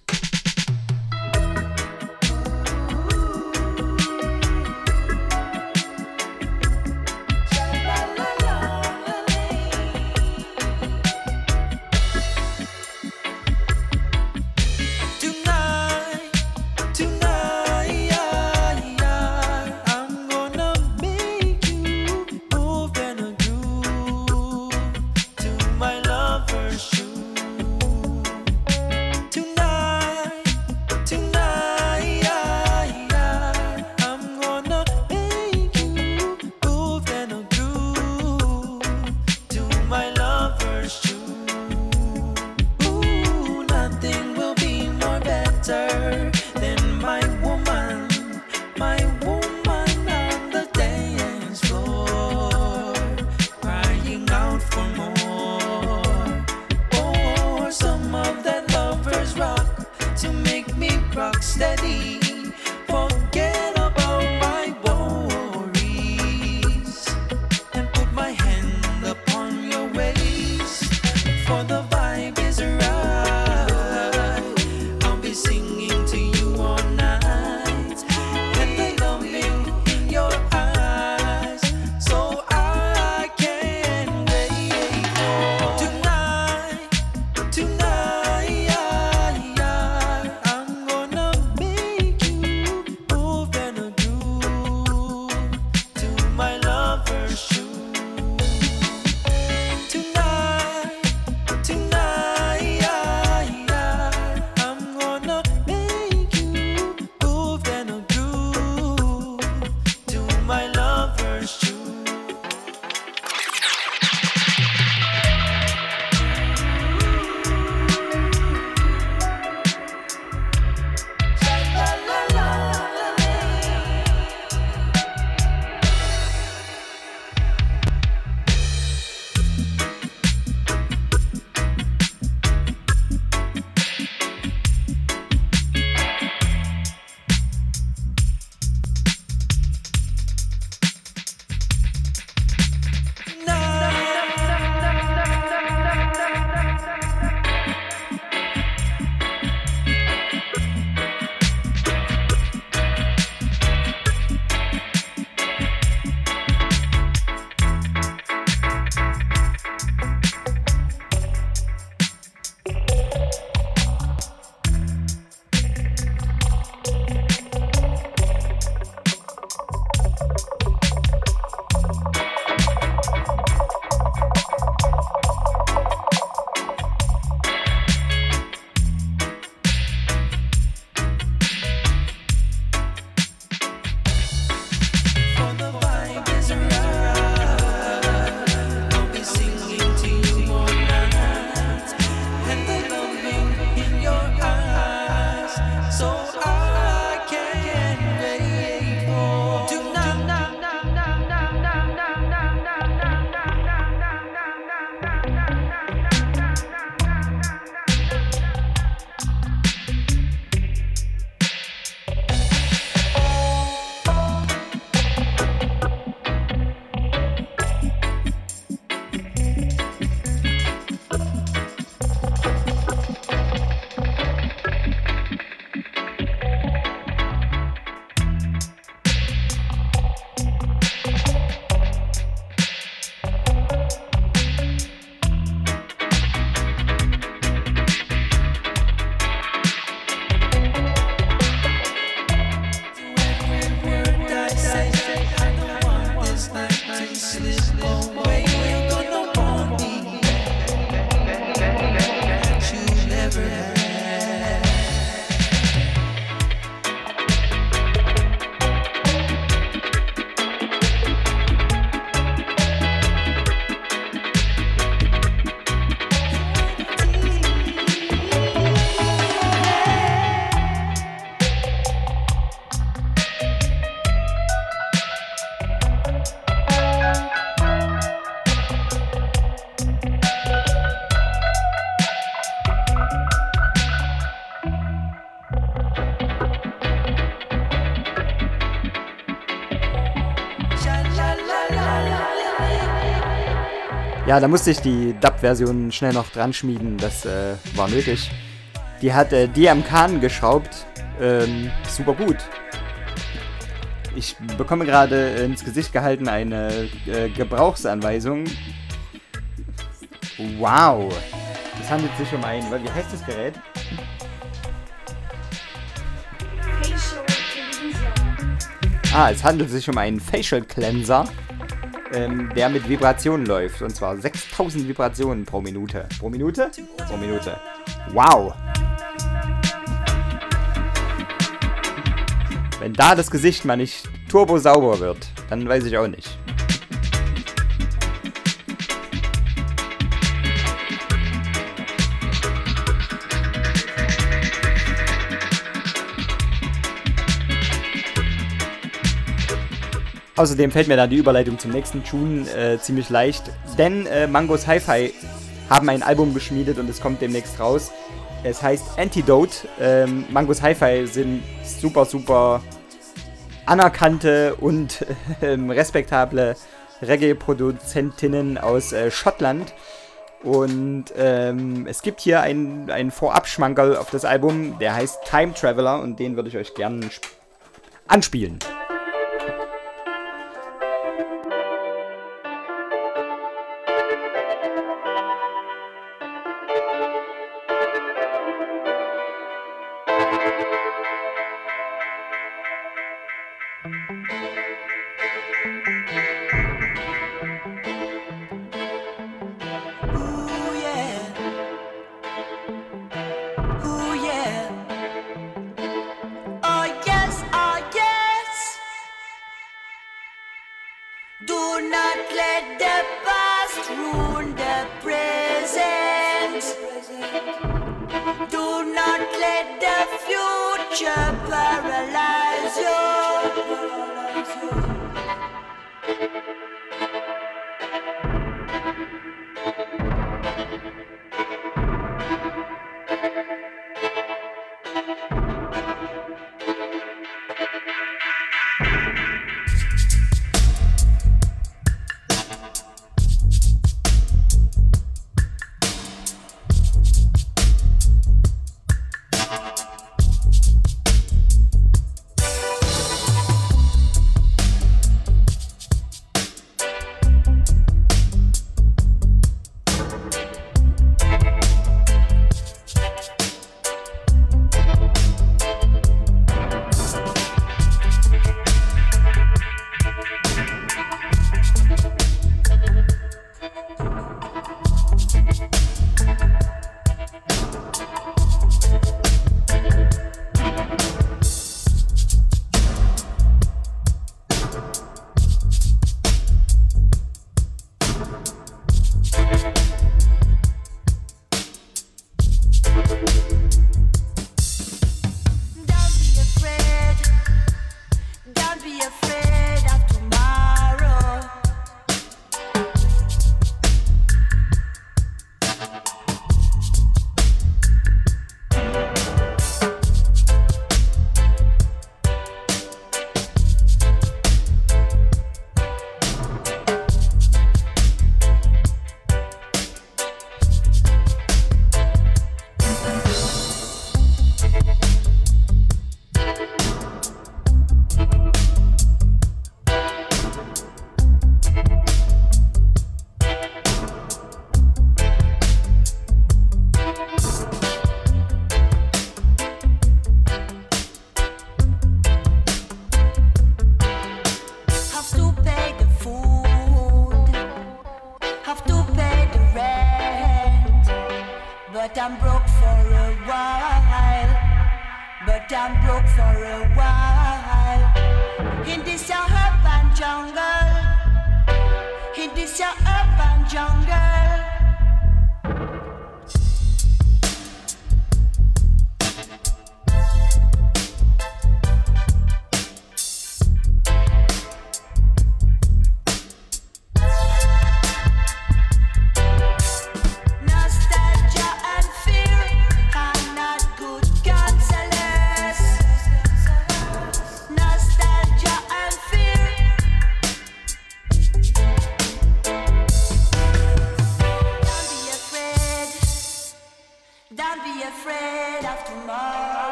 Speaker 4: Ja, da musste ich die Dub-Version schnell noch dran schmieden. Das äh, war nötig. Die hat äh, Khan geschraubt. Ähm, super gut. Ich bekomme gerade ins Gesicht gehalten eine äh, Gebrauchsanweisung. Wow. Es handelt sich um ein, wie heißt das Gerät? Ah, es handelt sich um einen Facial Cleanser, ähm, der mit Vibrationen läuft. Und zwar 6000 Vibrationen pro Minute. Pro Minute? Pro Minute. Wow. Wenn da das Gesicht mal nicht turbo sauber wird, dann weiß ich auch nicht. Außerdem fällt mir da die Überleitung zum nächsten Tune äh, ziemlich leicht, denn äh, Mangos Hi-Fi haben ein Album geschmiedet und es kommt demnächst raus. Es heißt Antidote. Ähm, Mangos Hi-Fi sind super, super anerkannte und [laughs] ähm, respektable Reggae-Produzentinnen aus äh, Schottland. Und ähm, es gibt hier einen, einen Vorabschmankerl auf das Album, der heißt Time Traveler und den würde ich euch gerne anspielen.
Speaker 18: Thank you.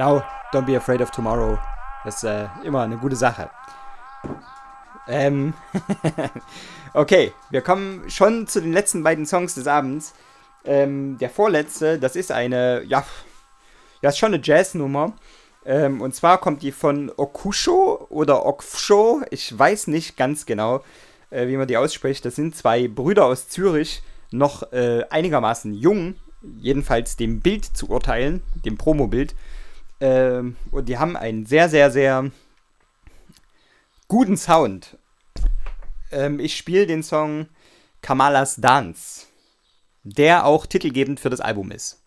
Speaker 4: Genau, Don't Be Afraid of Tomorrow. Das ist äh, immer eine gute Sache. Ähm, [laughs] okay, wir kommen schon zu den letzten beiden Songs des Abends. Ähm, der vorletzte, das ist eine, ja, ja, ist schon eine Jazznummer. Ähm, und zwar kommt die von Okusho oder Okfsho. Ich weiß nicht ganz genau, äh, wie man die ausspricht. Das sind zwei Brüder aus Zürich, noch äh, einigermaßen jung, jedenfalls dem Bild zu urteilen, dem Promobild. Ähm, und die haben einen sehr, sehr, sehr guten Sound. Ähm, ich spiele den Song Kamalas Dance, der auch titelgebend für das Album ist.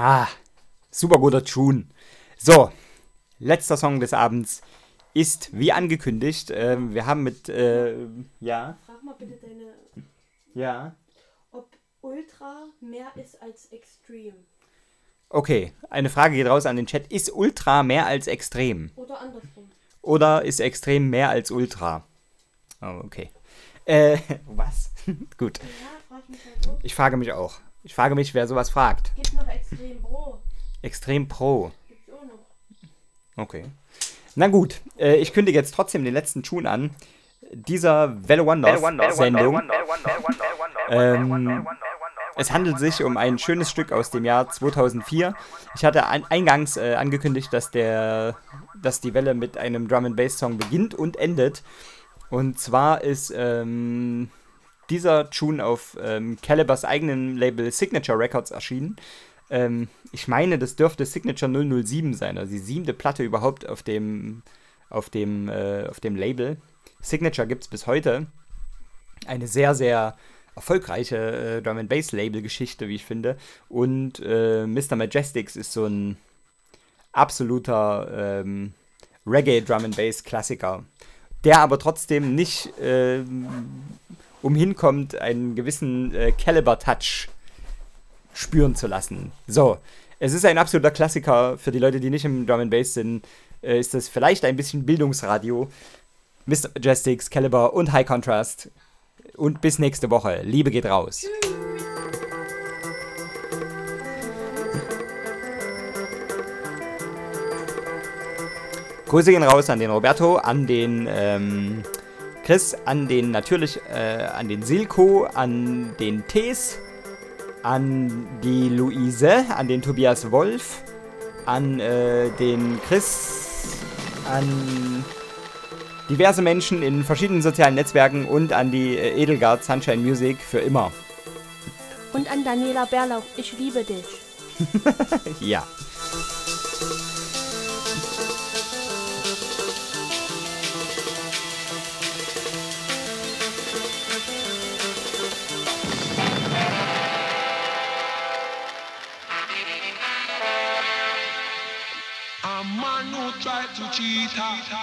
Speaker 4: Ah, super guter Tune. So, letzter Song des Abends ist, wie angekündigt, ähm, wir haben mit, äh, ja,
Speaker 19: Frag mal bitte deine,
Speaker 4: ja,
Speaker 19: ob Ultra mehr ist als Extreme.
Speaker 4: okay, eine Frage geht raus an den Chat. Ist Ultra mehr als Extrem?
Speaker 19: Oder andersrum.
Speaker 4: Oder ist Extrem mehr als Ultra? Oh, okay. Äh, [laughs] was? [laughs] Gut.
Speaker 19: Ja, frag ich mich halt auch.
Speaker 4: Ich frage mich auch. Ich frage mich, wer sowas fragt.
Speaker 19: Gibt noch Extrem Pro.
Speaker 4: Extrem Pro.
Speaker 19: Gibt's auch noch.
Speaker 4: Okay. Na gut, äh, ich kündige jetzt trotzdem den letzten Tune an. Dieser Velo Wonders Sendung. Ähm, es handelt sich um ein schönes Stück aus dem Jahr 2004. Ich hatte ein, eingangs äh, angekündigt, dass, der, dass die Welle mit einem Drum and Bass Song beginnt und endet. Und zwar ist ähm, dieser Tune auf ähm, Calibers eigenem Label Signature Records erschienen. Ähm, ich meine, das dürfte Signature 007 sein, also die siebte Platte überhaupt auf dem, auf dem, äh, auf dem Label. Signature gibt es bis heute. Eine sehr, sehr erfolgreiche äh, Drum and Bass Label Geschichte, wie ich finde. Und äh, Mr. Majestics ist so ein absoluter ähm, Reggae Drum and Bass Klassiker, der aber trotzdem nicht ähm, umhinkommt, einen gewissen äh, Caliber Touch spüren zu lassen. So, es ist ein absoluter Klassiker für die Leute, die nicht im Drum and Bass sind. Äh, ist das vielleicht ein bisschen Bildungsradio. Mr. Majestics, Caliber und High Contrast. Und bis nächste Woche. Liebe geht raus. Grüße gehen raus an den Roberto, an den ähm, Chris, an den natürlich, äh, an den Silko, an den Tees, an die Luise, an den Tobias Wolf, an äh, den Chris, an diverse Menschen in verschiedenen sozialen Netzwerken und an die äh, Edelgard Sunshine Music für immer.
Speaker 19: Und an Daniela Berlauch, ich liebe dich. [laughs]
Speaker 4: ja.
Speaker 6: cheetah.